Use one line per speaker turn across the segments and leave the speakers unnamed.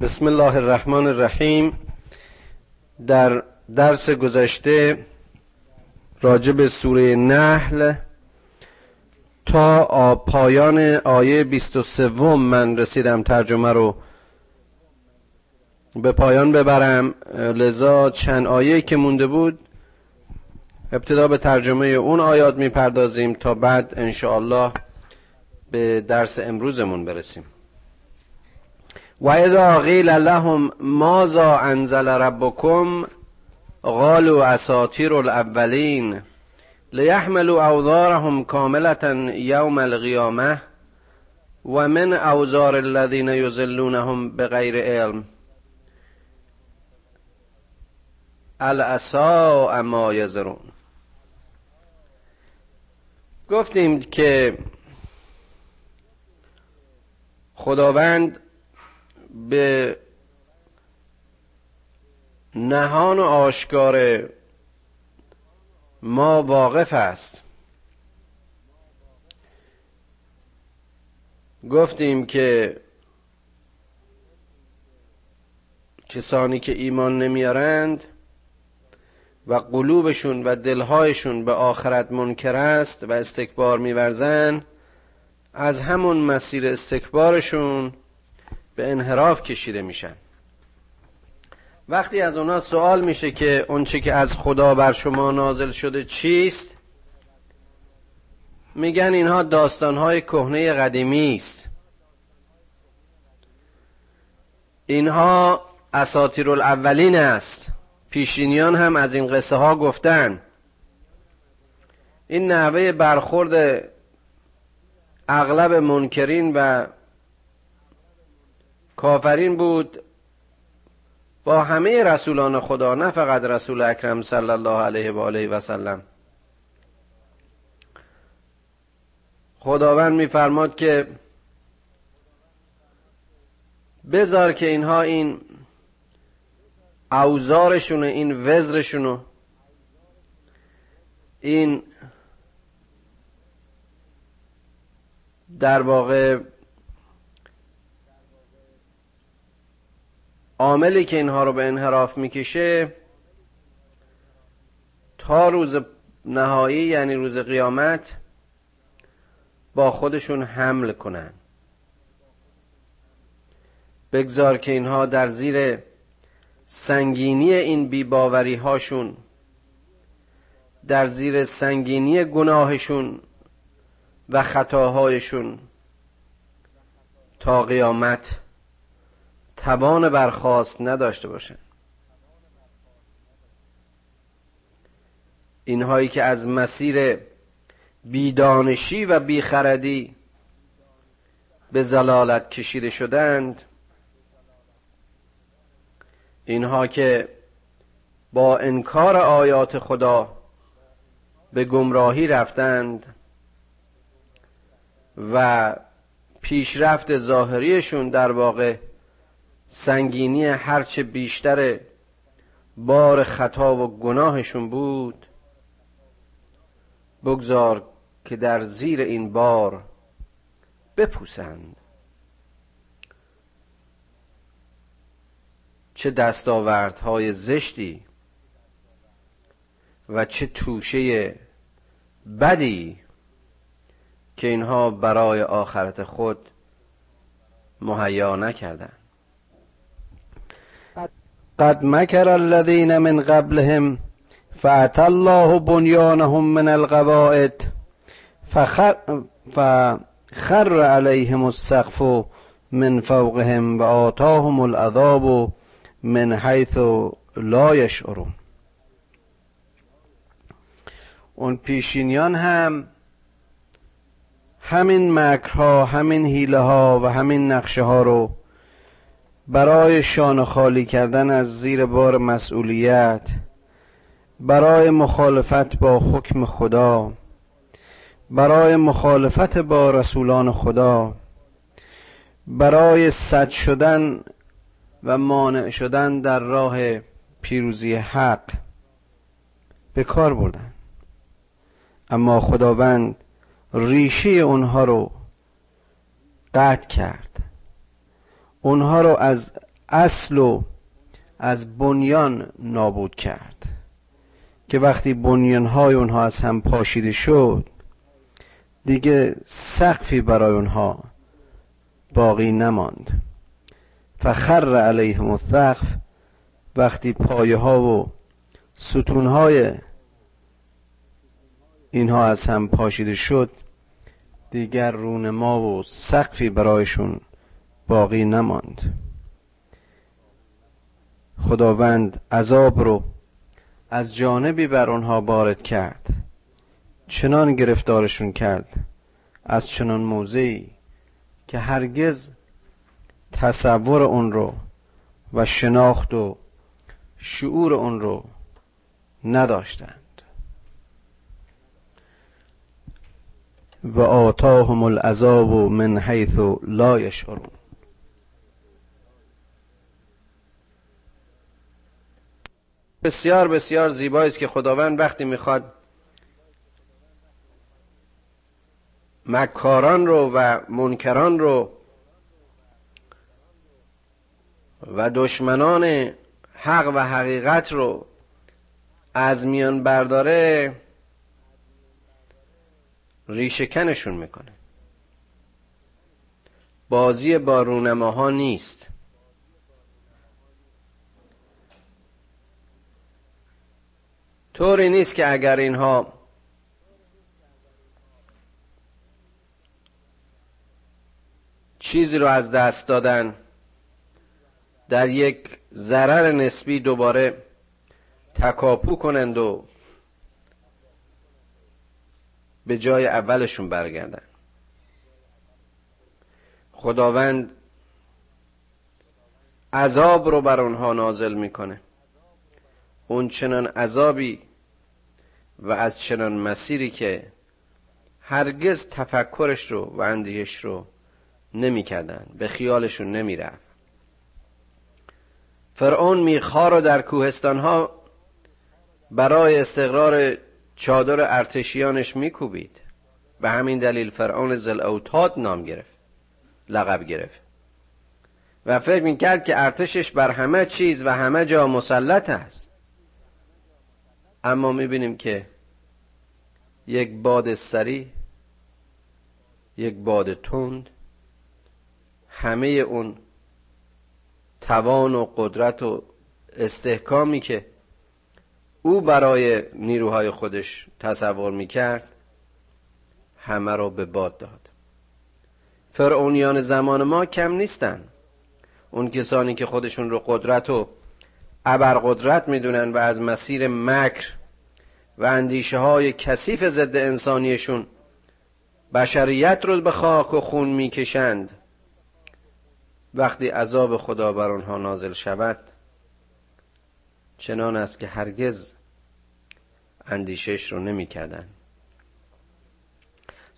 بسم الله الرحمن الرحیم. در درس گذشته راجع به سوره نحل تا پایان آیه 23 من رسیدم ترجمه رو به پایان ببرم. لذا چند آیه که مونده بود ابتدا به ترجمه اون آیات می‌پردازیم تا بعد انشاءالله به درس امروزمون برسیم. و اذا قیل لهم ماذا انزل ربکم قالوا اساطیر الاولین لیحملوا اوزارهم کاملة یوم القیامه و من اوزار الذین یزلونهم بغیر علم. الاساء ما یزرون گفتیم که خداوند به نهان و آشکار ما واقف است. گفتیم که کسانی که ایمان نمیارند و قلوبشون و دلهایشون به آخرت منکر است و استکبار میورزن از همون مسیر استکبارشون به انحراف کشیده میشن. وقتی از اونا سوال میشه که اونچه که از خدا بر شما نازل شده چیست میگن اینها داستانهای کهنه قدیمی است. اینها اساطیر الاولین است. پیشینیان هم از این قصه ها گفتن. این نحوه برخورد اغلب منکرین و کافرین بود با همه رسولان خدا نه فقط رسول اکرم صلی الله علیه و آله و سلم. خداوند میفرماد که بذار که اینها این اوزارشون این وزرشونو این در واقع عاملی که اینها رو به انحراف می‌کشه تا روز نهایی یعنی روز قیامت با خودشون حمل کنن. بگذار که اینها در زیر سنگینی این بیباوری هاشون در زیر سنگینی گناهشون و خطاهایشون تا قیامت توان برخواست نداشته باشن اینهایی که از مسیر بیدانشی و بیخردی به زلالت کشیده شدند اینها که با انکار آیات خدا به گمراهی رفتند و پیشرفت ظاهریشون در واقع سنگینی هرچه بیشتر بار خطا و گناهشون بود بگذار که در زیر این بار بپوسند. چه دستاوردهای زشتی و چه توشه بدی که اینها برای آخرت خود مهیا نکردند. قد مكر الذين من قبلهم فأتى الله بنيانهم من القواعد فخر, فخر عليهم السقف من فوقهم وآتاهم العذاب من حيث لا يشعرون اون پیشینیان هم همین مکرها همین حیله ها و همین نقشه ها رو برای شان خالی کردن از زیر بار مسئولیت برای مخالفت با حکم خدا برای مخالفت با رسولان خدا برای صد شدن و مانع شدن در راه پیروزی حق به کار بردن. اما خداوند ریشه اونها رو قطع کرد. اونها رو از اصل و از بنیان نابود کرد. که وقتی بنیانهای اونها از هم پاشیده شد دیگه سقفی برای اونها باقی نماند. فخر علیهم السقف وقتی پایه ها و ستون های اینها از هم پاشیده شد دیگر رونما و سقفی برایشون باقی نماند. خداوند عذاب رو از جانبی بر آنها وارد کرد. چنان گرفتارشون کرد. از چنان موضعی که هرگز تصور اون رو و شناخت و شعور اون رو نداشتند. و آتاهم العذاب من حیث لا یشعرون. بسیار بسیار زیبایی است که خداوند وقتی می‌خواد مکاران رو و منکران رو و دشمنان حق و حقیقت رو از میان برداره ریشکنشون می‌کنه. بازی با رونماها نیست. طوری نیست که اگر اینها چیزی رو از دست دادن در یک ضرر نسبی دوباره تکاپو کنند و به جای اولشون برگردن. خداوند عذاب رو بر آنها نازل می‌کنه. اون چنان عذابی و از چنان مسیری که هرگز تفکرش رو و اندیش رو نمی‌کردن به خیالشون نمی‌رفت. فرعون میخا رو در کوهستان ها برای استقرار چادر ارتشیانش میکوبید. به همین دلیل فرعون زل اوتاد نام گرفت لقب گرفت. و فکر می‌کرد که ارتشش بر همه چیز و همه جا مسلط است. اما می‌بینیم که یک باد سری یک باد تند همه اون توان و قدرت و استحکامی که او برای نیروهای خودش تصور می‌کرد همه را به باد داد. فرعونیان زمان ما کم نیستن. اون کسانی که خودشون رو قدرت و ابرقدرت می‌دونن و از مسیر مکر و اندیشه های کثیف ضد انسانیشون بشریت رو به خاک و خون می‌کشند وقتی عذاب خدا بر آنها نازل شود چنان است که هرگز اندیشش رو نمی کردن.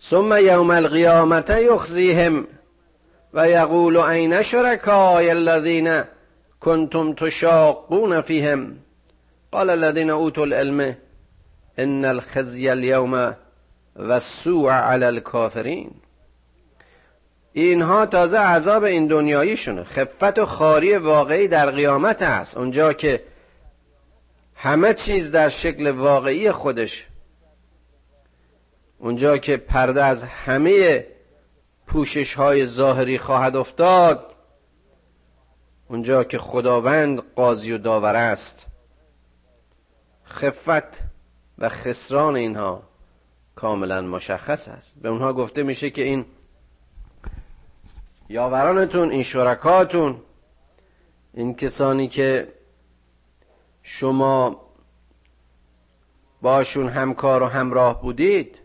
ثم یوم القیامت یخزیهم و یقول عین شرکای الذین کنتم تشاقون فیهم قال الذین اوتوا العلم ان الخزی اليوم و السوء علی الكافرین اینها تازه عذاب این دنیاییشونه خفت و خاری واقعی در قیامت است. اونجا که همه چیز در شکل واقعی خودش. اونجا که پرده از همه پوشش های ظاهری خواهد افتاد اونجا که خداوند قاضی و داور است. خفت و خسران اینها کاملا مشخص است. به اونها گفته میشه که این یاورانتون این شرکاتون این کسانی که شما باشون همکار و همراه بودید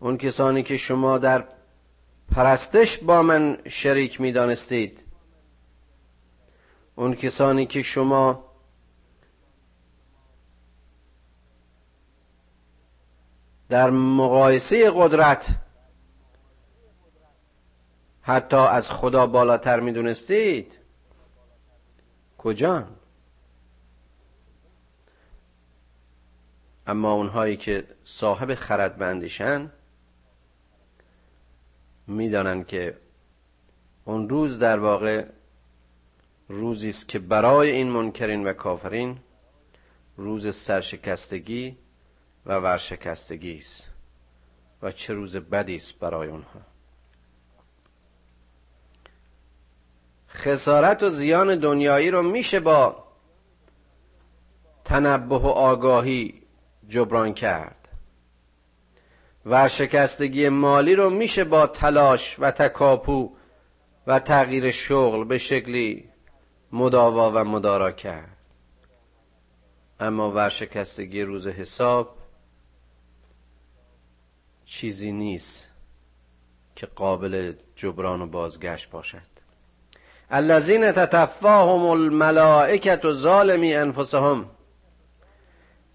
اون کسانی که شما در پرستش با من شریک می دانستید اون کسانی که شما در مقایسه قدرت حتی از خدا بالاتر می دونستید کجا اما اونهایی که صاحب خرد بندشن می‌دانند که اون روز در واقع روزی است که برای این منکرین و کافرین روز سرشکستگی و ورشکستگی است و چه روز بدی است برای اونها. خسارت و زیان دنیایی رو میشه با تنبه و آگاهی جبران کرد. ورشکستگی مالی رو میشه با تلاش و تکاپو و تغییر شغل به شکلی مداوا و مدارا کرد. اما ورشکستگی روز حساب چیزی نیست که قابل جبران و بازگشت باشد. الذین تتفاهم الملائکه ظالمی انفسهم.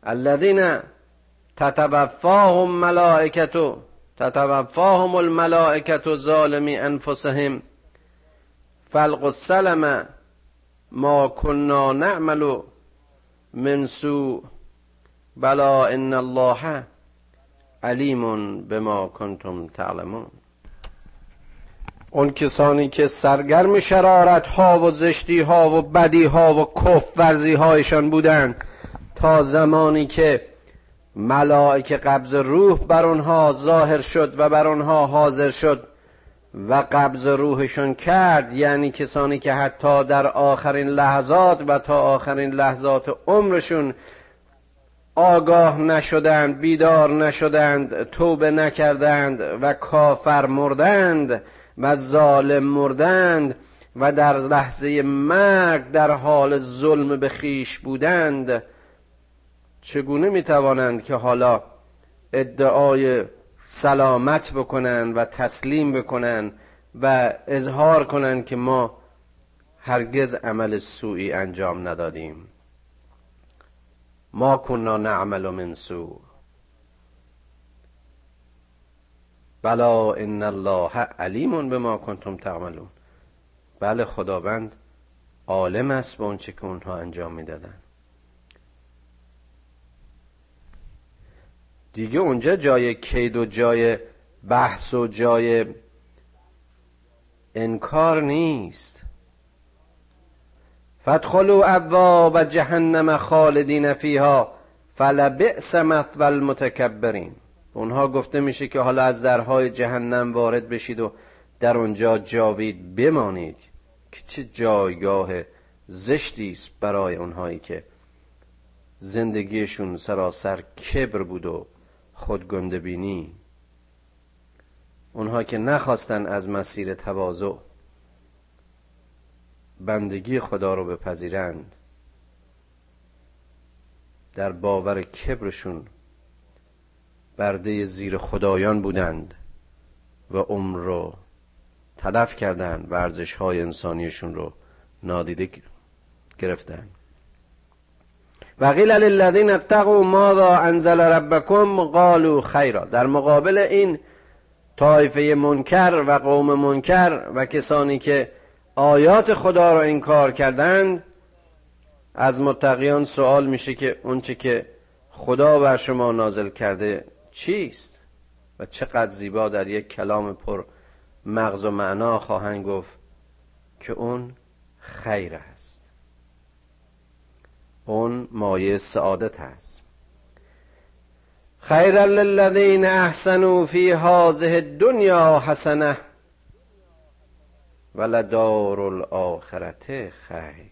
الذین تتوفاهم ملائکه تتوفاهم الملائکه ظالمی انفسهم. فلق السلم ما كنا نعمل من سوء بلا ان الله علیم بما کنتم تعلمون. اون کسانی که سرگرم شرارت ها و زشتی ها و بدی ها و کف ورزی هایشان بودند تا زمانی که ملائک قبض روح بر آنها ظاهر شد و بر آنها حاضر شد و قبض روحشون کرد یعنی کسانی که حتی در آخرین لحظات و تا آخرین لحظات عمرشون آگاه نشدند بیدار نشدند توبه نکردند و کافر مردند و ظالم مردند و در لحظه مرگ در حال ظلم به خیش بودند. چگونه می‌توانند که حالا ادعای سلامت بکنن و تسلیم بکنن و اظهار کنن که ما هرگز عمل سوئی انجام ندادیم. ما کننا نعمل من سو بلا ان الله علیم به ما کنتم تعملون. بله خداوند عالم است به اونچه که اونها انجام می‌دادن. دیگه اونجا جای کید و جای بحث و جای انکار نیست. فادخلوا ابواب جهنم خالدین فیها فلبئس مثوى المتکبرین. اونها گفته میشه که حالا از درهای جهنم وارد بشید و در اونجا جاوید بمانید که چه جایگاه زشتی است برای اونهایی که زندگیشون سراسر کبر بود و خودگنده بینی اونها که نخواستن از مسیر تواضع بندگی خدا رو بپذیرند در باور کبرشون برده زیر خدایان بودند و عمر رو تلف کردند ورزش های انسانیشون رو نادیده گرفتند. و قیل للذین اتقوا ماذا انزل ربکم قالوا خیرا. در مقابل این طایفه منکر و قوم منکر و کسانی که آیات خدا را انکار کردند از متقیان سوال میشه که اونچه که خدا بر شما نازل کرده چیست؟ و چقدر زیبا در یک کلام پر مغز و معنا خواهند گفت که اون خیر است. اون مایه سعادت است خیر للذین احسنوا فی هذه الدنیا حسنه ولدار الاخرت خیر.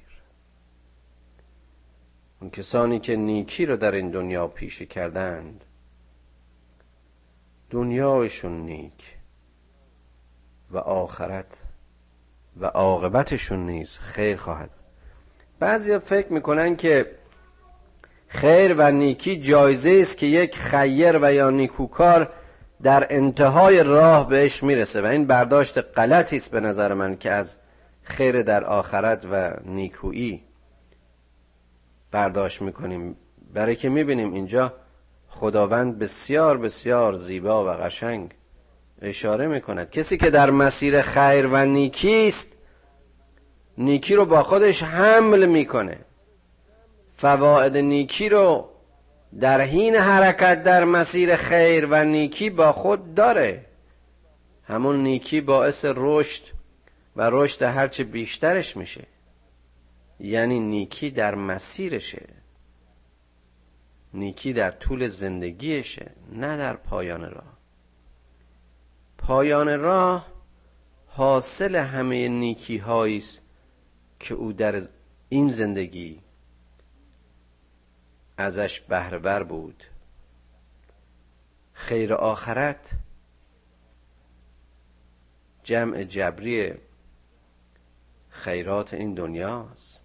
اون کسانی که نیکی رو در این دنیا پیشه کردند دنیایشون نیک و آخرت و عاقبتشون نیز خیر خواهد بعضی فکر می‌کنن که خیر و نیکی جایزه است که یک خیر و یا نیکوکار در انتهای راه بهش می‌رسه و این برداشت غلطی است به نظر من که از خیر در آخرت و نیکویی برداشت می‌کنیم. برای که می‌بینیم اینجا خداوند بسیار بسیار زیبا و قشنگ اشاره می‌کند. کسی که در مسیر خیر و نیکی است نیکی رو با خودش حمل می‌کنه. فواید نیکی رو در حین حرکت در مسیر خیر و نیکی با خود داره. همون نیکی باعث رشد و رشد هرچه بیشترش میشه. یعنی نیکی در مسیرشه. نیکی در طول زندگیشه نه در پایان راه. پایان راه حاصل همه نیکی است که او در این زندگی ازش بهرهور بود. خیر آخرت جمع جبری خیرات این دنیاست.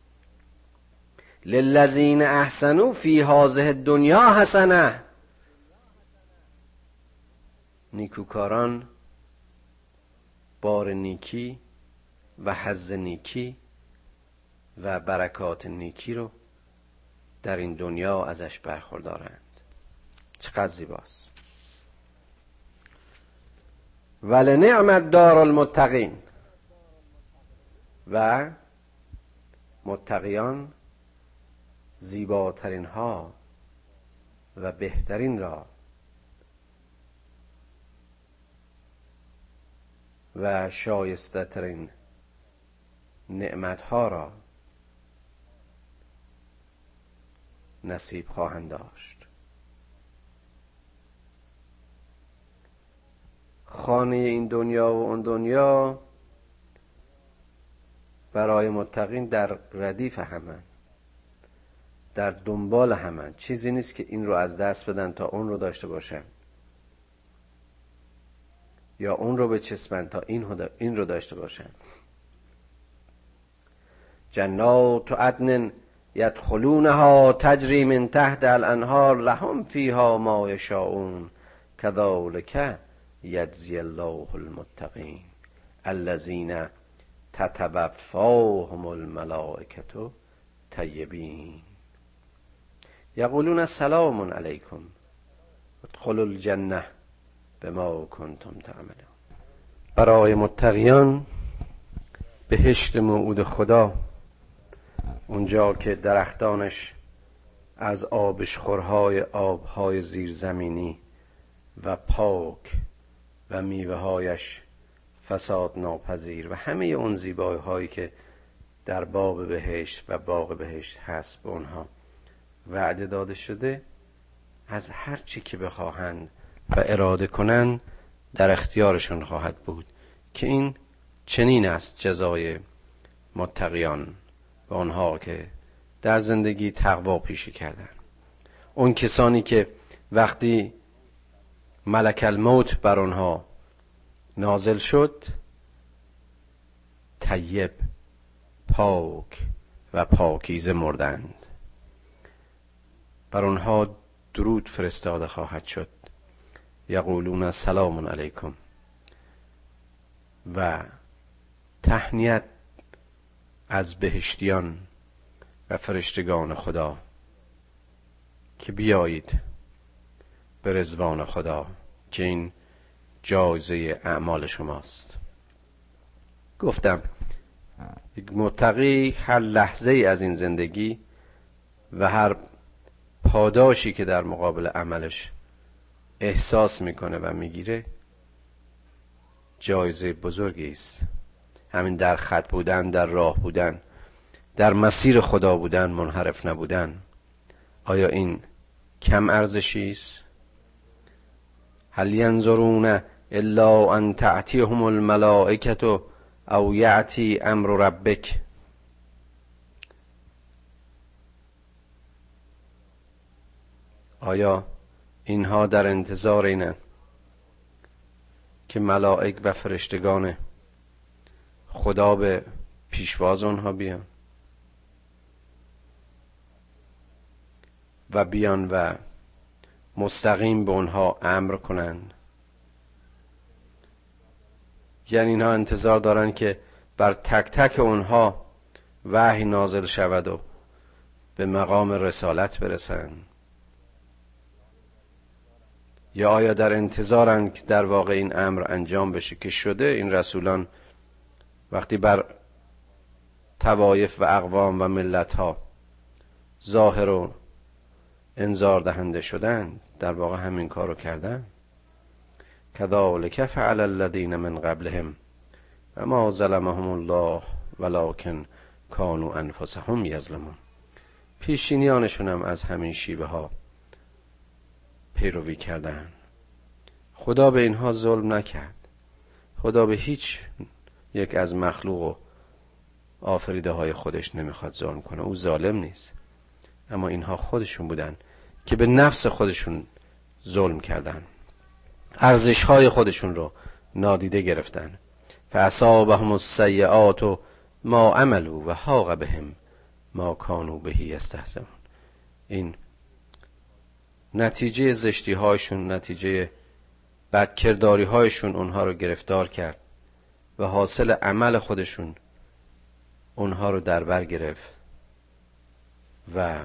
للذین احسنوا فی هذه دنیا حسنه. نیکوکاران بار نیکی و حز نیکی و برکات نیکی رو در این دنیا ازش برخوردارند. چقدر زیباست. ولنعمت دار المتقین. و متقیان زیباترین ها و بهترین را و شایسته ترین نعمت ها را نصیب خواهند داشت. خانه این دنیا و اون دنیا برای متقین در ردیف همن در دنبال همن. چیزی نیست که این رو از دست بدن تا اون رو داشته باشن. یا اون رو بچسبن تا این, این رو داشته باشن. جنات و عدن یدخلونها تجری من تحت الانهار لهم فیها ما یشاءون. کذالک یجزی الله المتقین. الذین تتوفاهم الملائکه طیبین. یقولون سلام علیکم. ادخلوا الجنه ما کنتم تعملون. برای متقیان بهشت موعود خدا اونجا که درختانش از آبشخورهای آبهای زیرزمینی و پاک و میوه هایش فساد ناپذیر و همه اون زیبایی هایی که در باغ بهشت و باغ بهشت هست به اونها وعده داده شده از هر چی که بخواهند و اراده کنند در اختیارشون خواهد بود که این چنین است جزای متقیان. و آنها که در زندگی تقوا پیشی کردن. اون کسانی که وقتی ملک الموت بر آنها نازل شد طیب پاک و پاکیزه مردند. بر آنها درود فرستاده خواهد شد. یقولون سلام علیکم. و تهنیت از بهشتیان و فرشتگان خدا که بیایید به رزوان خدا که این جایزه اعمال شماست. گفتم یک متقی هر لحظه از این زندگی و هر پاداشی که در مقابل عملش احساس می‌کنه و می‌گیره جایزه بزرگی است. همین در خط بودن در راه بودن در مسیر خدا بودن منحرف نبودن. آیا این کم ارزشی است؟ هل ینظرون الا ان تعتیهم الملائکه او یعتی امر ربک؟ آیا اینها در انتظار اینه که ملائک و فرشتگان خدا به پیشواز آنها بیان. و بیان و مستقیم به اونها امر کنند. یعنی اینها انتظار دارن که بر تک تک اونها وحی نازل شود و به مقام رسالت برسند. یا آیا در انتظارن که در واقع این امر انجام بشه که شده این رسولان وقتی بر توایف و اقوام و ملت ها ظاهر و انذار دهنده شدن در واقع همین کارو کردن. کذالک فعل الذین من قبلهم و ما ظلمهم الله ولكن کانو انفسهم یظلمون. پیشینیانشون هم از همین شیوه ها پیروی کردن. خدا به اینها ظلم نکرد. خدا به هیچ یک از مخلوق و آفریده های خودش نمی‌خواد ظلم کنه. او ظالم نیست. اما اینها خودشون بودن که به نفس خودشون ظلم کردن. ارزش های خودشون رو نادیده گرفتن. فاصابهم السیئات و ما عملو و حاق بهم ما کانو بهی استهزمون این نتیجه زشتی هایشون نتیجه بدکرداری هایشون اونها رو گرفتار کرد. و حاصل عمل خودشون اونها رو در بر گرفت و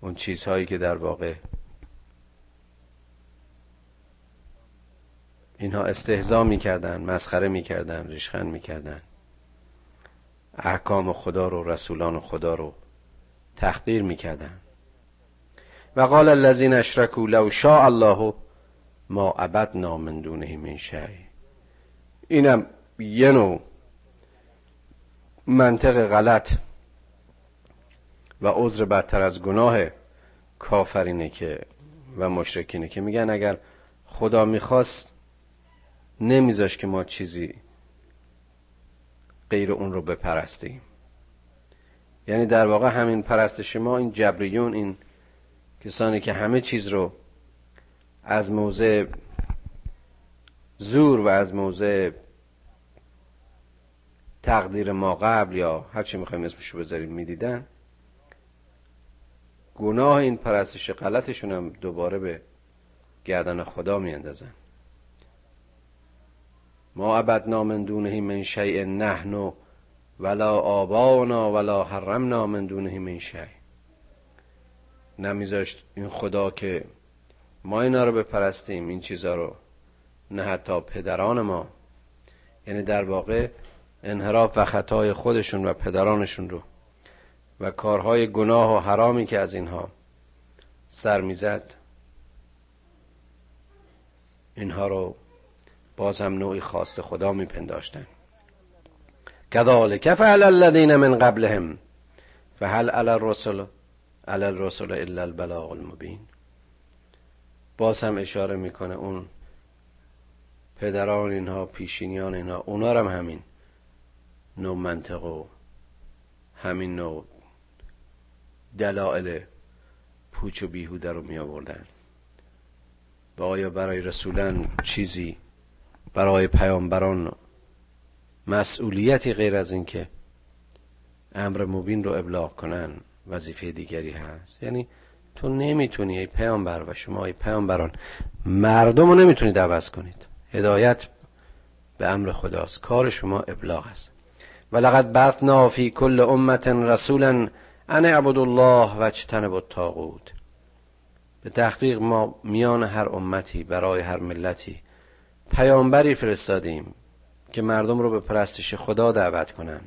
اون چیزهایی که در واقع اینها استهزا می‌کردن مسخره می‌کردن ریشخند می‌کردن. احکام خدا رو رسولان خدا رو تحقیر می‌کردن. و قال الذين اشركوا لو شاء الله ما عبدنا من دونه من شيء اینم یه نوع منطق غلط و عذر بدتر از گناه کافرینه که و مشرکینه که میگن اگر خدا می‌خواست نمیذاش که ما چیزی غیر اون رو بپرستیم. یعنی در واقع همین پرستش ما این جبریون این کسانی که همه چیز رو از موضع زور و از موضع تقدیر ما قبل یا هر چی می‌خوایم اسمشو بذاریم می‌دیدن گناه این پرستش غلطشون هم دوباره به گردن خدا میاندازن. ما عبدنا من دونه من شیء نحن ولا آبانا ولا حرمنا من دونه من شیء. نمیذاشت این خدا که ما اینا رو بپرستیم این چیزا رو. نه حتی پدران ما. یعنی در واقع انحراف و خطای خودشون و پدرانشون رو و کارهای گناه و حرامی که از اینها سر می‌زد اینها رو باز هم نوعی خواست خدا میپنداشتن. کذالک فعل الذین من قبلهم فهل علی الرسل علی الرسل الا البلاغ المبین. باز هم اشاره می‌کنه اون پدران اینها پیشینیان اینها اونا هم همین نوع منطق و همین نوع دلائل پوچ و بیهوده رو می آوردن. و آیا برای رسولان چیزی برای پیامبران مسئولیتی غیر از اینکه امر مبین رو ابلاغ کنن وظیفه دیگری هست؟ یعنی تو نمی‌تونی ای پیامبر و شما ای پیامبران مردم رو نمی‌تونید عوض کنید. هدایت به امر خداست. کار شما ابلاغ است. ولقد بعثنا فی کل امت رسولا ان اعبدوا الله و اجتنبوا الطاغوت. به تحقیق ما میان هر امتی برای هر ملتی پیامبری فرستادیم که مردم رو به پرستش خدا دعوت کنن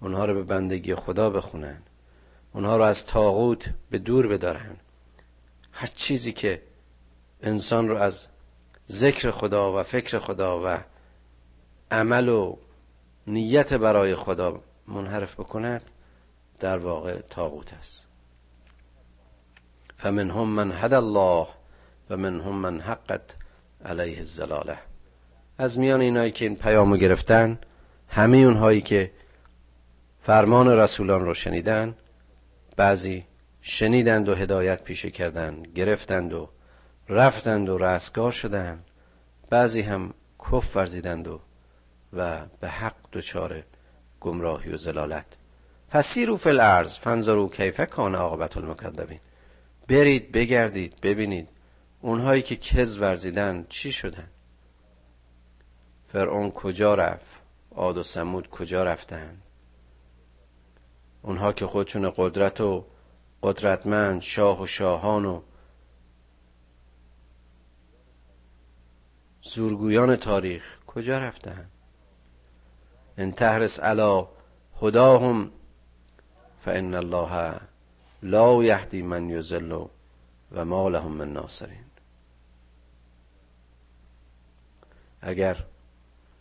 اونها رو به بندگی خدا بخونن اونها رو از تاغوت به دور بدارن هر چیزی که انسان رو از ذکر خدا و فکر خدا و عمل و نیت برای خدا منحرف بکند در واقع تاغوت است. فمنهم من هد الله و منهم من حقت علیه الزلاله از میان اینایی که این پیامو گرفتن همه اونهایی که فرمان رسولان رو شنیدن بعضی شنیدند و هدایت پیشه کردند گرفتند و رفتند و رستگار شدند. بعضی هم کف ورزیدند و و به حق دچار گمراهی و زلالت. فسیرو فی الارض فنظرو کیف کان عاقبت المکذبین. برید بگردید ببینید اونهایی که کز ورزیدن چی شدن؟ فرعون کجا رفت؟ عاد و سمود کجا رفتن؟ اونها که خودشون قدرت و قدرتمند شاه و شاهان و زورگویان تاریخ کجا رفتن ان تحرس علا هداهم فان الله لا یهدی من یضل و ما لهم من ناصرین. اگر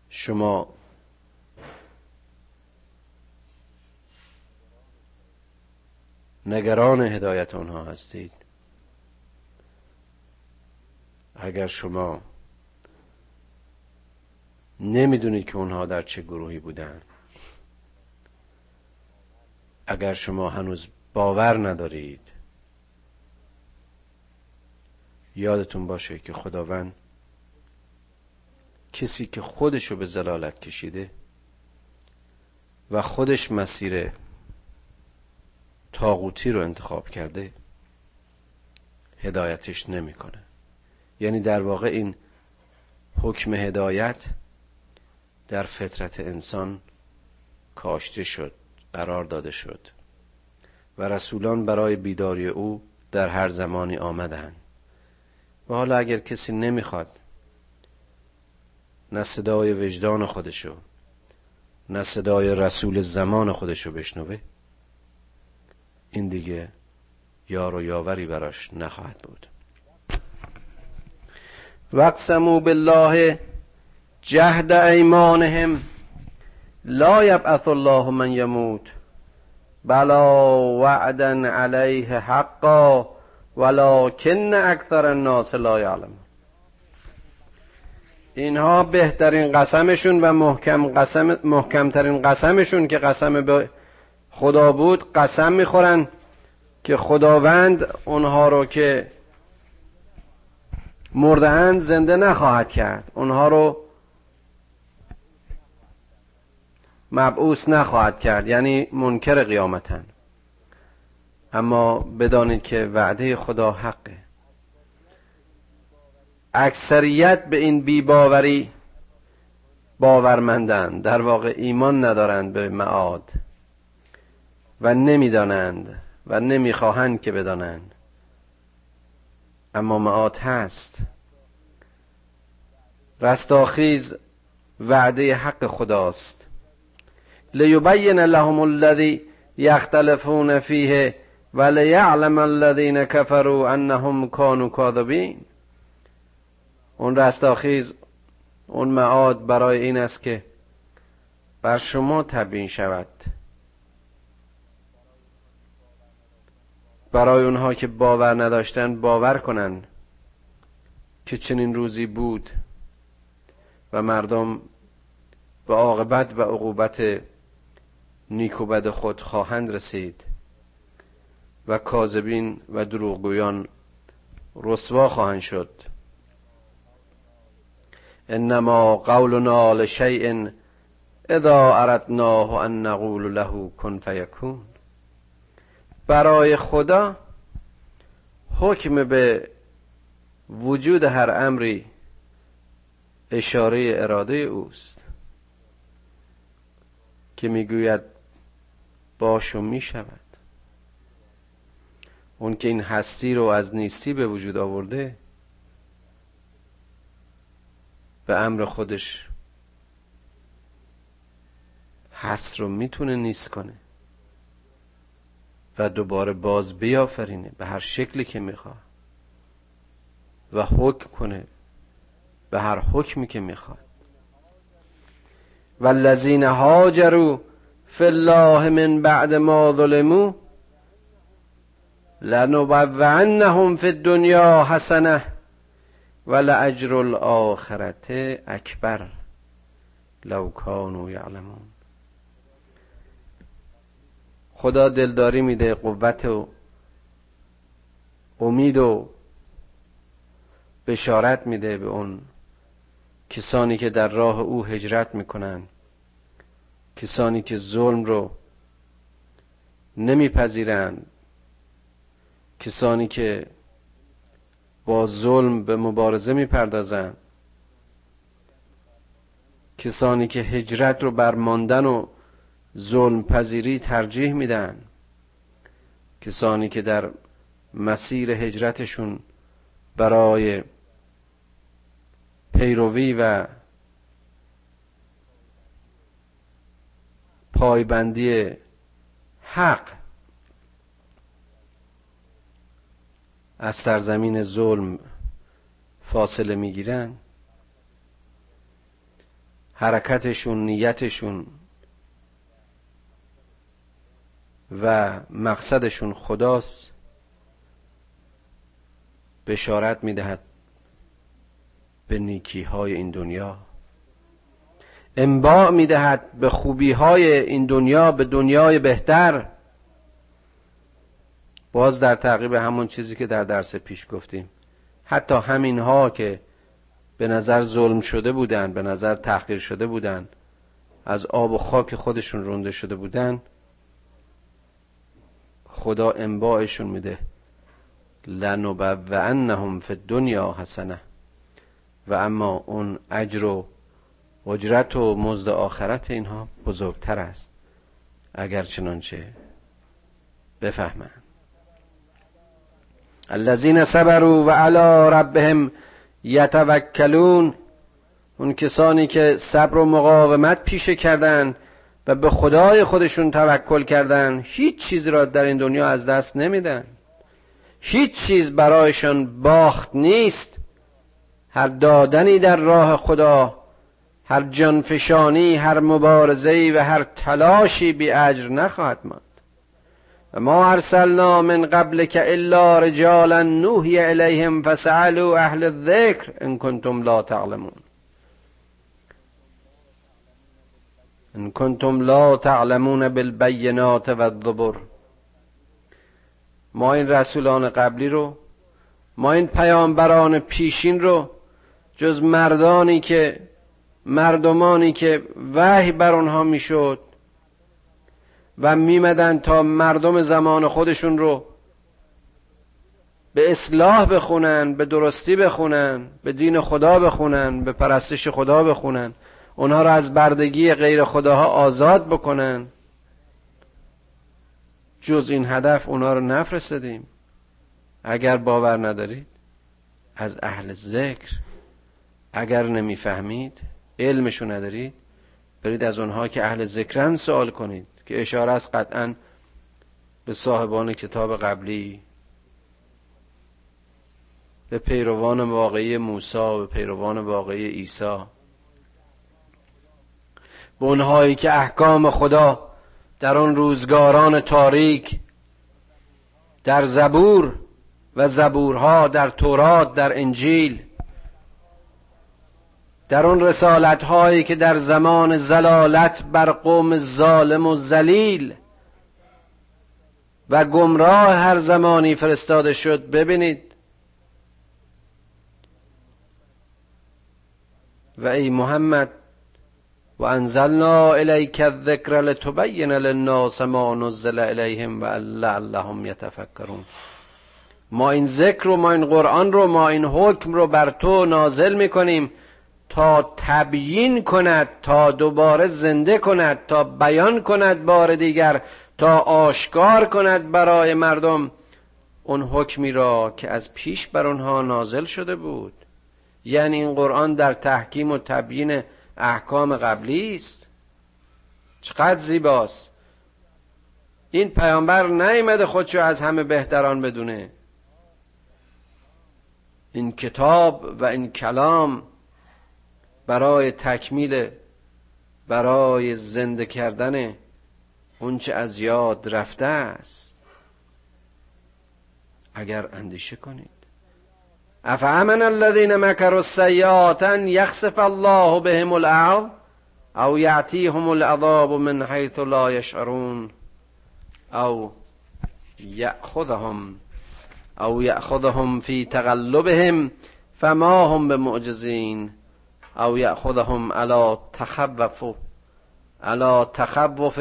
شما نگران هدایت آنها هستید اگر شما نمی‌دونید که اونها در چه گروهی بودن. اگر شما هنوز باور ندارید یادتون باشه که خداوند کسی که خودشو به زلالت کشیده و خودش مسیر تاغوتی رو انتخاب کرده هدایتش نمی‌کنه. یعنی در واقع این حکم هدایت در فطرت انسان کاشته شد قرار داده شد و رسولان برای بیداری او در هر زمانی آمدند. و حالا اگر کسی نمی‌خواد نه صدای وجدان خودشو نه صدای رسول زمان خودشو بشنوه این دیگه یار و یاوری براش نخواهد بود. وقسمو بالله جهد ایمانهم. لا یبعث الله من یموت. بلا وعدا علیه حقا ولكن اکثر الناس لا یعلم اینها بهترین قسمشون و محکم قسم محکمترین قسمشون که قسم به خدا بود قسم می‌خورن که خداوند اونها رو که مردهاند زنده نخواهد کرد. اونها رو مبعوث نخواهد کرد یعنی منکر قیامتن اما بدانید که وعده خدا حقه. اکثریت به این بیباوری باورمندند در واقع ایمان ندارند به معاد و نمی‌دانند و نمی‌خواهند که بدانند. اما معاد هست. رستاخیز وعده حق خداست. لیبین لهم الذی یختلفون فیه ولیعلم الذین کفروا انهم كانوا کاذبین اون رستاخیز اون معاد برای این است که بر شما تبیین شود. برای اونها که باور نداشتن باور کنن که چنین روزی بود و مردم به عاقبت و عقوبت نیک و بد خود خواهند رسید و کاذبین و دروغگویان رسوا خواهند شد. انما قولنا لشیء اذا اردناه ان نقول له کن فیکون. برای خدا حکم به وجود هر امری اشاره اراده اوست که می‌گوید باش و می‌شود. اون که این هستی رو از نیستی به وجود آورده به امر خودش هست رو می‌تونه نیست کنه و دوباره باز بیافرینه به هر شکلی که می‌خواد و حکم کنه به هر حکمی که می‌خواد. والذین هاجروا فی الله من بعد ما ظلموا لنبوعنهم فی الدنیا حسنه ولأجر الاخرت اکبر لو کانوا یعلمون خدا دلداری میده قوت و امید و بشارت میده به اون کسانی که در راه او هجرت می‌کنن. کسانی که ظلم رو نمیپذیرند کسانی که با ظلم به مبارزه می‌پردازند کسانی که هجرت رو بر ماندن و ظلم پذیری ترجیح میدن کسانی که در مسیر هجرتشون برای پیروی و پایبندی حق از سرزمین ظلم فاصله می‌گیرن. حرکتشون نیتشون و مقصدشون خداست. بشارت می‌دهد به نیکی های این دنیا. انباع می‌دهد به خوبی های این دنیا به دنیای بهتر. باز در تعقیب همون چیزی که در درس پیش گفتیم. حتی همین ها که به نظر ظلم شده بودند به نظر تحقیر شده بودند از آب و خاک خودشون رونده شده بودند خدا انباعشون میده. لنبوعنهم فی الدنیا حسنه. و اما اون اجر و اجرت و مزد آخرت اینها بزرگتر است. اگر چنانچه بفهمند. الذين صبروا و علی ربهم یتوکلون اون کسانی که صبر و مقاومت پیشه کردن و به خدای خودشون توکل کردن هیچ چیز را در این دنیا از دست نمیدن. هیچ چیز برایشان باخت نیست. هر دادنی در راه خدا هر جانفشانی هر مبارزهی و هر تلاشی بی اجر نخواهد ماند. و ما ارسلنا من قبل که الا رجالا نوحی الیهم فسألوا اهل الذکر ان کنتم لا تعلمون. ان کنتم لا تعلمون بالبینات و الظبر ما این رسولان قبلی رو ما این پیامبران پیشین رو جز مردانی که مردمانی که وحی بر آنها می‌شد و میمدن تا مردم زمان خودشون رو به اصلاح بخونن به درستی بخونن به دین خدا بخونن به پرستش خدا بخونن. اونها را از بردگی غیر خداها آزاد بکنن. جز این هدف اونها رو نفرستادیم. اگر باور ندارید از اهل ذکر اگر نمی‌فهمید علمشو ندارید برید از اونها که اهل ذکرن سوال کنید که اشاره است قطعا به صاحبان کتاب قبلی به پیروان واقعی موسی به پیروان واقعی عیسی. به اونهایی که احکام خدا در آن روزگاران تاریک در زبور و زبورها در تورات در انجیل در اون رسالت هایی که در زمان زلالت بر قوم ظالم و زلیل و گمراه هر زمانی فرستاده شد ببینید. و ای محمد و انزلنا الیک الذکر لتبین للناس ما نزل الیهم و لعلهم یتفکرون. ما این ذکر و ما این قرآن رو ما این حکم رو بر تو نازل می‌کنیم. تا تبیین کند تا دوباره زنده کند تا بیان کند بار دیگر تا آشکار کند برای مردم. اون حکمی را که از پیش بر آنها نازل شده بود. یعنی این قرآن در تحکیم و تبیین احکام قبلی است. چقدر زیباست. این پیامبر نیامده خودشو از همه بهتران بدونه. این کتاب و این کلام برای تکمیل برای زنده کردن اونچه از یاد رفته است. اگر اندیشه کنید. افامن الذين مكروا السيئات ان يخسف الله بهم الارض او يعتيهم العذاب من حيث لا يشعرون او يأخذهم او يأخذهم في تغلبهم فما هم بمعجزين او یأخذهم على تخوف على تخوف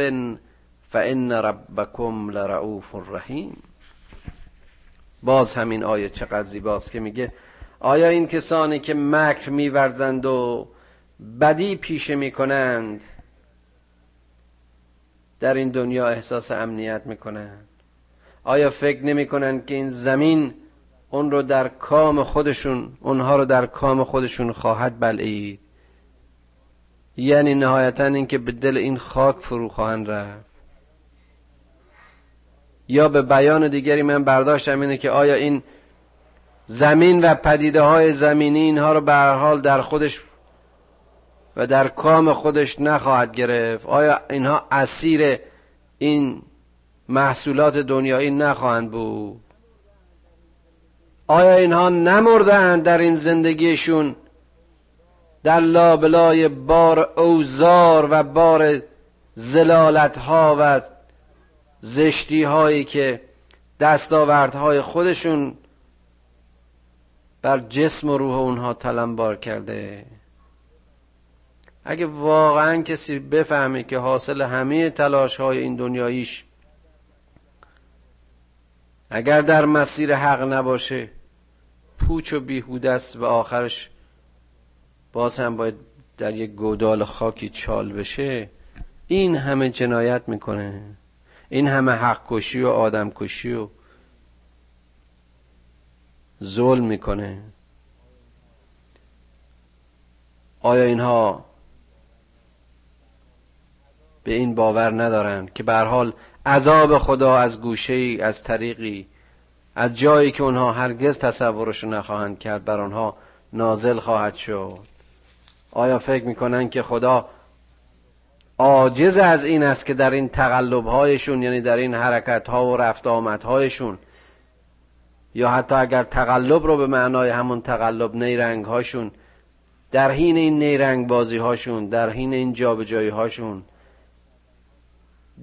فان ربکم لرعوف رحیم. باز همین آیه چقدر زیباست که میگه آیا این کسانی که مکر میورزند و بدی پیشه می‌کنند در این دنیا احساس امنیت می‌کنند؟ آیا فکر نمی‌کنند که این زمین اون رو در کام خودشون اونها رو در کام خودشون خواهد بلعید. یعنی نهایتا اینکه به دل این خاک فرو خواهند رفت. یا به بیان دیگری من برداشتم اینه که آیا این زمین و پدیده های زمینی اینها رو به حال در خودش و در کام خودش نخواهد گرفت؟ آیا اینها اسیر این محصولات دنیایی نخواهند بود؟ آیا اینها نمردند در این زندگیشون؟ در لابلای بار اوزار و بار زلالت ها و زشتی هایی که دستاوردهای خودشون بر جسم و روح اونها تلمبار کرده. اگه واقعا کسی بفهمه که حاصل همه تلاش های این دنیاییش اگر در مسیر حق نباشه پوچ و بیهوده است و آخرش باز هم باید در یک گودال خاکی چال بشه. این همه جنایت می‌کنه. این همه حق کشی و آدم کشی و ظلم می‌کنه. آیا اینها به این باور ندارند که به حال عذاب خدا از گوشه ای از طریقی از جایی که اونها هرگز تصورش نخواهند کرد بر آنها نازل خواهد شد. آیا فکر می‌کنن که خدا عاجز از این است که در این تقلب هایشون یعنی در این حرکت ها و رفت آمد هایشون یا حتی اگر تقلب رو به معنای همون تقلب نیرنگ هاشون در حین این نیرنگ بازی هاشون در حین این جابجایی هاشون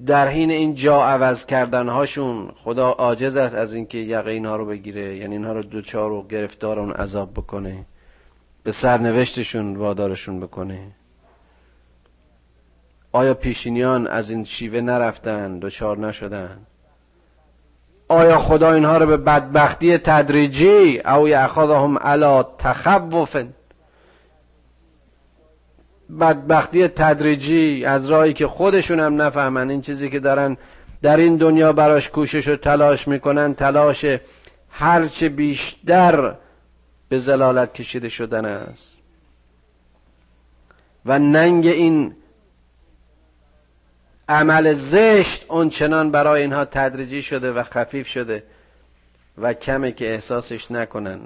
در حین این جا عوض کردن هاشون خدا عاجز است از اینکه یقه اینها رو بگیره یعنی اینها رو دوچار و گرفتار اون عذاب بکنه به سرنوشتشون وادارشون بکنه. آیا پیشینیان از این شیوه نرفتن دوچار نشدن؟ آیا خدا اینها رو به بدبختی تدریجی؟ او یاخذهم علی تخوف. بدبختی تدریجی از راهی که خودشون هم نفهمن این چیزی که دارن در این دنیا براش کوشش و تلاش می‌کنن تلاش هرچه بیشتر به زلالت کشیده شدن است. و ننگ این عمل زشت اونچنان برای اینها تدریجی شده و خفیف شده و کمه که احساسش نکنن.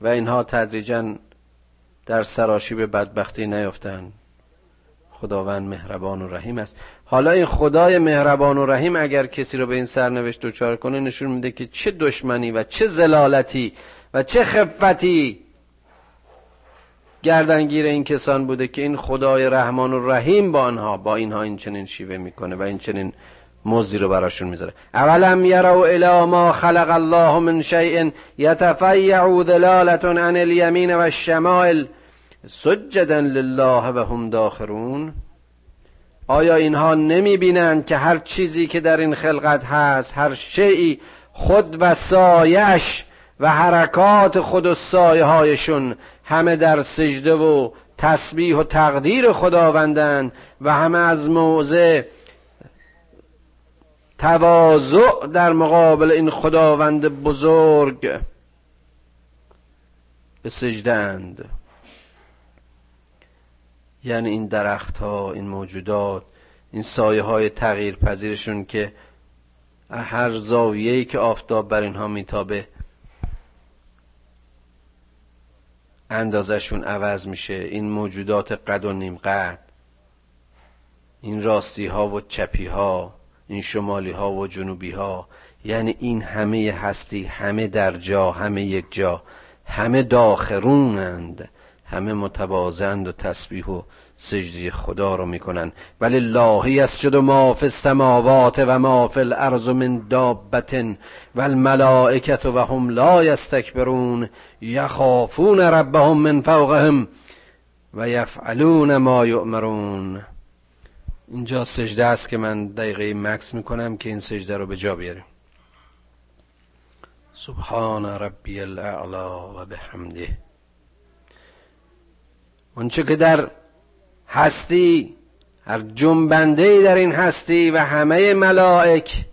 و اینها تدریجا در سراشیب بدبختی نیفتن خداوند مهربان و رحیم است. حالا این خدای مهربان و رحیم اگر کسی رو به این سرنوشت دچار کنه نشون میده که چه دشمنی و چه زلالتی و چه خفتی. گردنگیر این کسان بوده که این خدای رحمان و رحیم با آنها با اینها این چنین شیوه می‌کنه و این چنین مزدی رو براشون می‌ذاره. اولم یرو الی ما خلق الله من شیء یتفیع ذلالة عن الیمین و الشمائل. سجدا لله و هم داخرون. آیا اینها نمی بینند که هر چیزی که در این خلقت هست هر شیعی خود و سایش و حرکات خود و سایه هایشون همه در سجده و تسبیح و تقدیر خداوندن و همه از موضع تواضع در مقابل این خداوند بزرگ به سجده اند. یعنی این درخت ها این موجودات این سایه های تغییر پذیرشون که هر زاویه‌ای که آفتاب بر اینها میتابه اندازشون عوض میشه. این موجودات قد و نیم قد این راستی ها و چپی ها این شمالی ها و جنوبی ها یعنی این همه هستی همه در جا همه یک جا همه داخرونند. همه متبازند و تسبیح و سجدی خدا رو می‌کنن ولی اللهی اسجد ما فی السماوات و ما فی الارض من دابت و الملائکت و هم لا یستکبرون یخافون ربهم من فوقهم و یفعلون ما یؤمرون. اینجا سجده است که من دقیقه مکس می‌کنم که این سجده رو به جا بیاریم. سبحان ربی الاعلا و بحمده. اونچه که در هستی هر جنبنده در این هستی و همه ملائک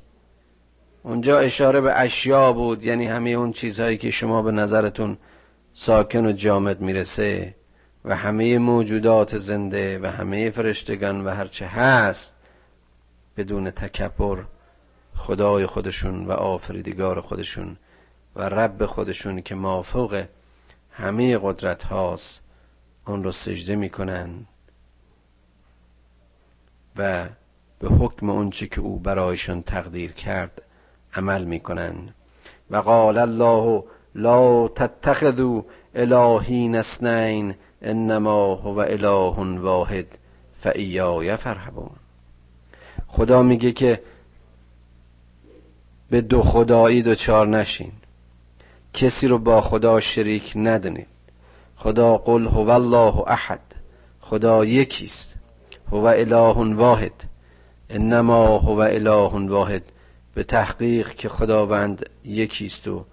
اونجا اشاره به اشیا بود یعنی همه اون چیزهایی که شما به نظرتون ساکن و جامد می‌رسه و همه موجودات زنده و همه فرشتگان و هرچه هست بدون تکبر خدای خودشون و آفریدگار خودشون و رب خودشون که مافوق همه قدرت هاست. اون رو سجده می‌کنن و به حکم اونچه که او برایشان تقدیر کرد عمل می‌کنند. و قال الله لا تتخذوا الهین اثنین انما هو اله واحد فایای فرهبون خدا میگه که به دو خدایی دچار نشین. کسی رو با خدا شریک ندونید خدا قل هو الله احد. خدا یکیست هو اله واحد. انما هو اله واحد. به تحقیق که خداوند یکیست و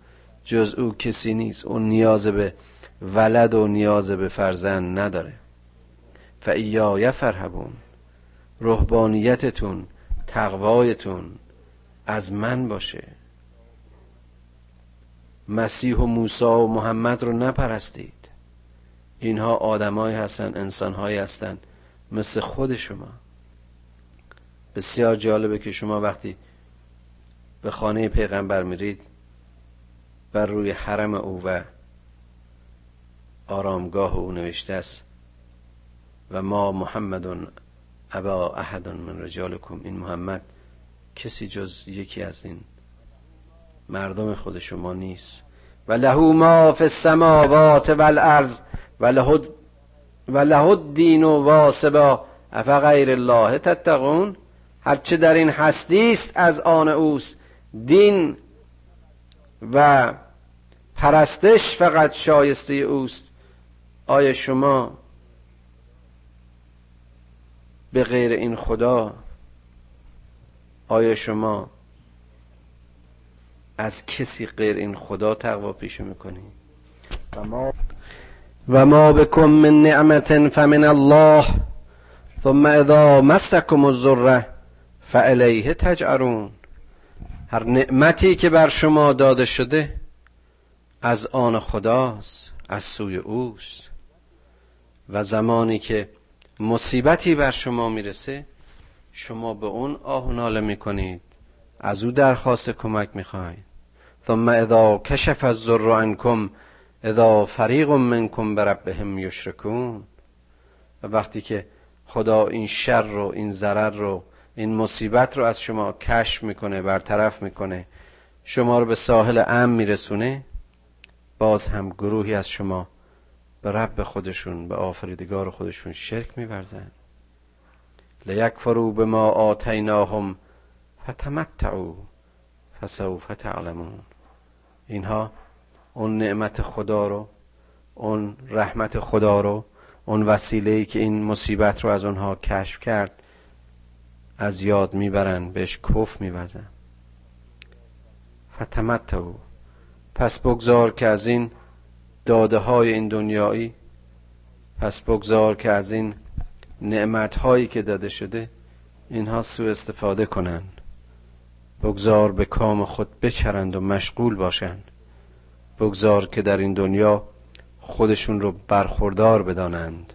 جز او کسی نیست. اون نیاز به ولد و نیاز به فرزند نداره. فایا فرهبون رهبانیتتون تقوایتون از من باشه. مسیح و موسی و محمد رو نپرستید. اینها آدمایی هستن انسانهایی هستن. مثل خود شما. بسیار جالبه که شما وقتی به خانه پیغمبر میرید بر روی حرم او و آرامگاه او نوشته است و ما محمد ابا احد من رجالکم. این محمد کسی جز یکی از این مردم خود شما نیست. و لهو ما فی السماوات والارض و له الدین واسبا غیر الله تتقون. هرچه در این هستی است از آن اوست. دین و پرستش فقط شایسته اوست. آیا شما به غیر این خدا آیا شما از کسی غیر این خدا تقوا پیشه می‌کنید و ما و بکم من نعمت فمن الله ثم اذا مسکم الضر فالیه تجعرون هر نعمتی که بر شما داده شده از آن خداست از سوی اوست و زمانی که مصیبتی بر شما می‌رسه شما به اون آه ناله می‌کنید از او درخواست کمک می‌خواهید ثم اذا کشف الضر عنکم اذا فریق منکم بربهم یشرکون. و وقتی که خدا این شر رو این ضرر رو این مصیبت رو از شما کشف می‌کنه برطرف می‌کنه شما رو به ساحل امن میرسونه باز هم گروهی از شما به رب خودشون به آفریدگار خودشون شرک میورزن. لیکفروا به ما آتیناهم فتمتعوا فسوف تعلمون. اینها اون نعمت خدا رو اون رحمت خدا رو اون وسیله ای که این مصیبت رو از اونها کشف کرد از یاد می‌برن بهش کف میوزن. فتمتعوا پس بگذار که از این داده های این دنیایی پس بگذار که از این نعمت هایی که داده شده اینها سوء استفاده کنند بگذار به کام خود بچرند و مشغول باشند بگذار که در این دنیا خودشون رو برخوردار بدانند.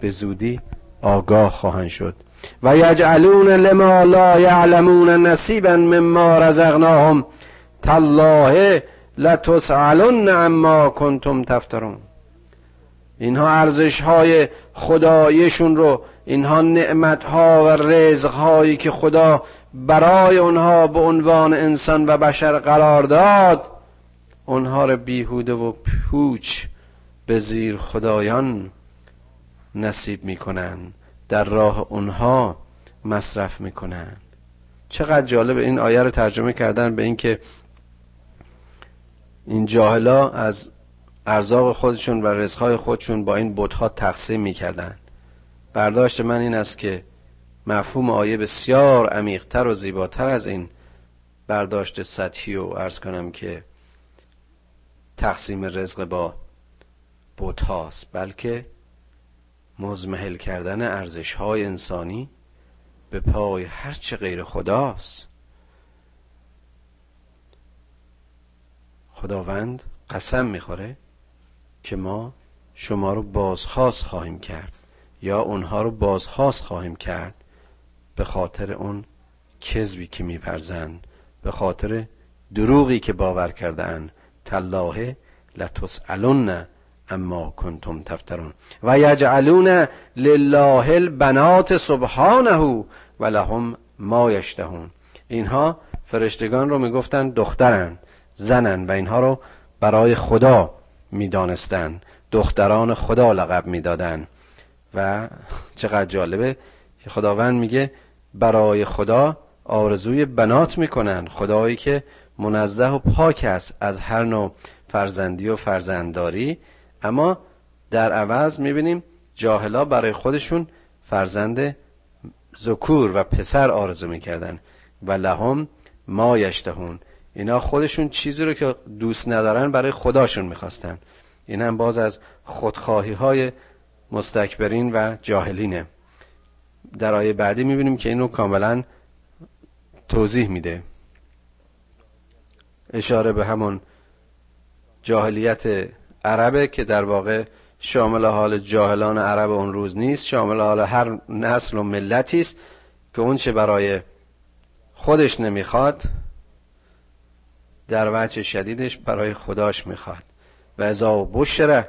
به زودی آگاه خواهند شد. و یجعلون لما لا یعلمون نصیبا مما رزقناهم. تالله لتسالن عما کنتم تفترون. اینها ارزش های خدایشون رو اینها نعمت ها و رزق هایی که خدا برای اونها به عنوان انسان و بشر قرار داد اونها رو بیهوده و پوچ به زیر خدایان نصیب می‌کنن در راه اونها مصرف می‌کنن چقدر جالب این آیه رو ترجمه کردن به اینکه این جاهلا از ارزاق خودشون و رزقهای خودشون با این بتها تقسیم می‌کردن. برداشت من این است که مفهوم آیه بسیار عمیقتر و زیباتر از این برداشت سطحی و ارز کنم که تقسیم رزق با بت هاست بلکه مزمحل کردن ارزش های انسانی به پای هرچه غیر خداست. خداوند قسم می‌خوره که ما شما رو بازخواست خواهیم کرد یا اونها رو بازخواست خواهیم کرد به خاطر اون کذبی که میپرزند به خاطر دروغی که باور کردن تالله لتسالن اما کنتم تفترون و یجعلون لله البنات سبحانه و لهم ما یشتهون اینها فرشتگان رو می‌گفتن دخترن زنن و اینها رو برای خدا می‌دانستن دختران خدا لقب می‌دادن. و چقدر جالبه که خداوند میگه برای خدا آرزوی بنات می‌کنن خدایی که منزه و پاک است از هر نوع فرزندی و فرزندداری اما در عوض می‌بینیم جاهلا برای خودشون فرزند ذکور و پسر آرزو می‌کردن. و لهم ما یشتهون. اینا خودشون چیزی رو که دوست ندارن برای خداشون می‌خواستن. این هم باز از خودخواهی های مستکبرین و جاهلینه. در آیه بعدی می‌بینیم که اینو کاملا توضیح میده. اشاره به همون جاهلیت عربه که در واقع شامل حال جاهلان عرب اون روز نیست. شامل حال هر نسل و ملتی است که اون چه برای خودش نمی‌خواد در وجه شدیدش برای خداش می‌خواد. و ازا بشره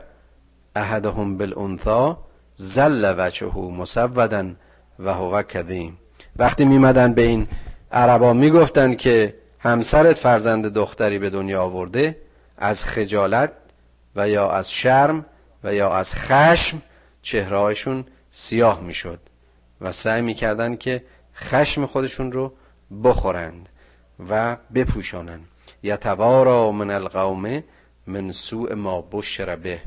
احدهم بالانثا زل وجهه مسودا و هو کدیم وقتی میمدن به این عربا می‌گفتن که همسرت فرزند دختری به دنیا آورده از خجالت و یا از شرم و یا از خشم چهرهایشون سیاه می‌شد و سعی می‌کردن که خشم خودشون رو بخورند و بپوشانند. یتوارا من القوم من سوء ما بشر به.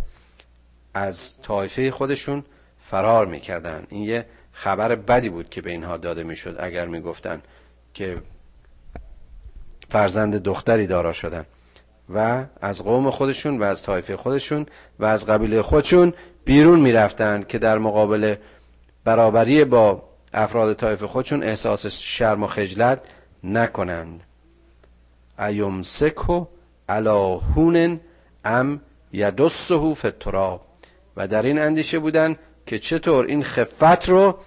از طایفه خودشون فرار می‌کردن این یه خبر بدی بود که به اینها داده می‌شد اگر می‌گفتن که فرزند دختری دارا شدن. و از قوم خودشون و از طایفه خودشون و از قبیله خودشون بیرون می‌رفتن که در مقابل برابری با افراد طایفه خودشون احساس شرم و خجلت نکنند. ایمسکو علا هونن ام یدسه فی و در این اندیشه بودن که چطور این خفت رو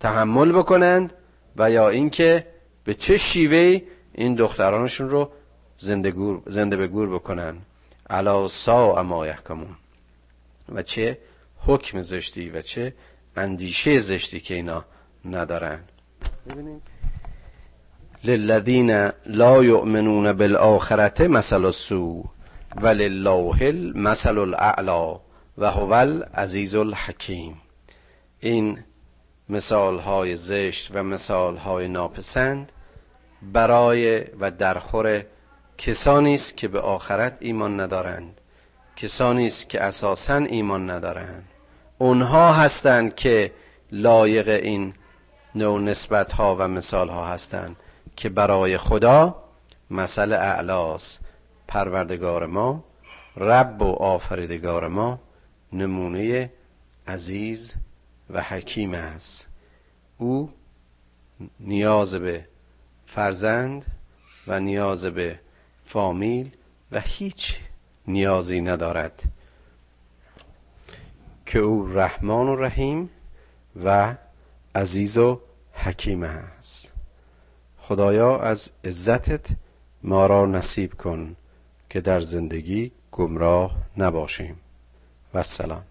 تحمل بکنند و یا اینکه به چه شیوهی این دخترانشون رو زنده, گور زنده به گور بکنن؟ علا سا اما یحکمون. و چه حکم زشتی و چه اندیشه زشتی که اینا ندارن. ببینید للذین لا یؤمنون بالآخرته مثل السوء ولله المثل الاعلا و هو العزیز الحکیم. این مثال های زشت و مثال های ناپسند برای و درخور کسانی است که به آخرت ایمان ندارند. کسانی است که اساسا ایمان ندارند. اونها هستند که لایق این نوع نسبت ها و مثال ها هستند که برای خدا مثل اعلاس پروردگار ما رب و آفریدگار ما نمونه عزیز و حکیم است. او نیاز به فرزند و نیاز به فامیل و هیچ نیازی ندارد. که او رحمان و رحیم و عزیز و حکیم است. خدایا از عزتت ما را نصیب کن که در زندگی گمراه نباشیم. و السلام.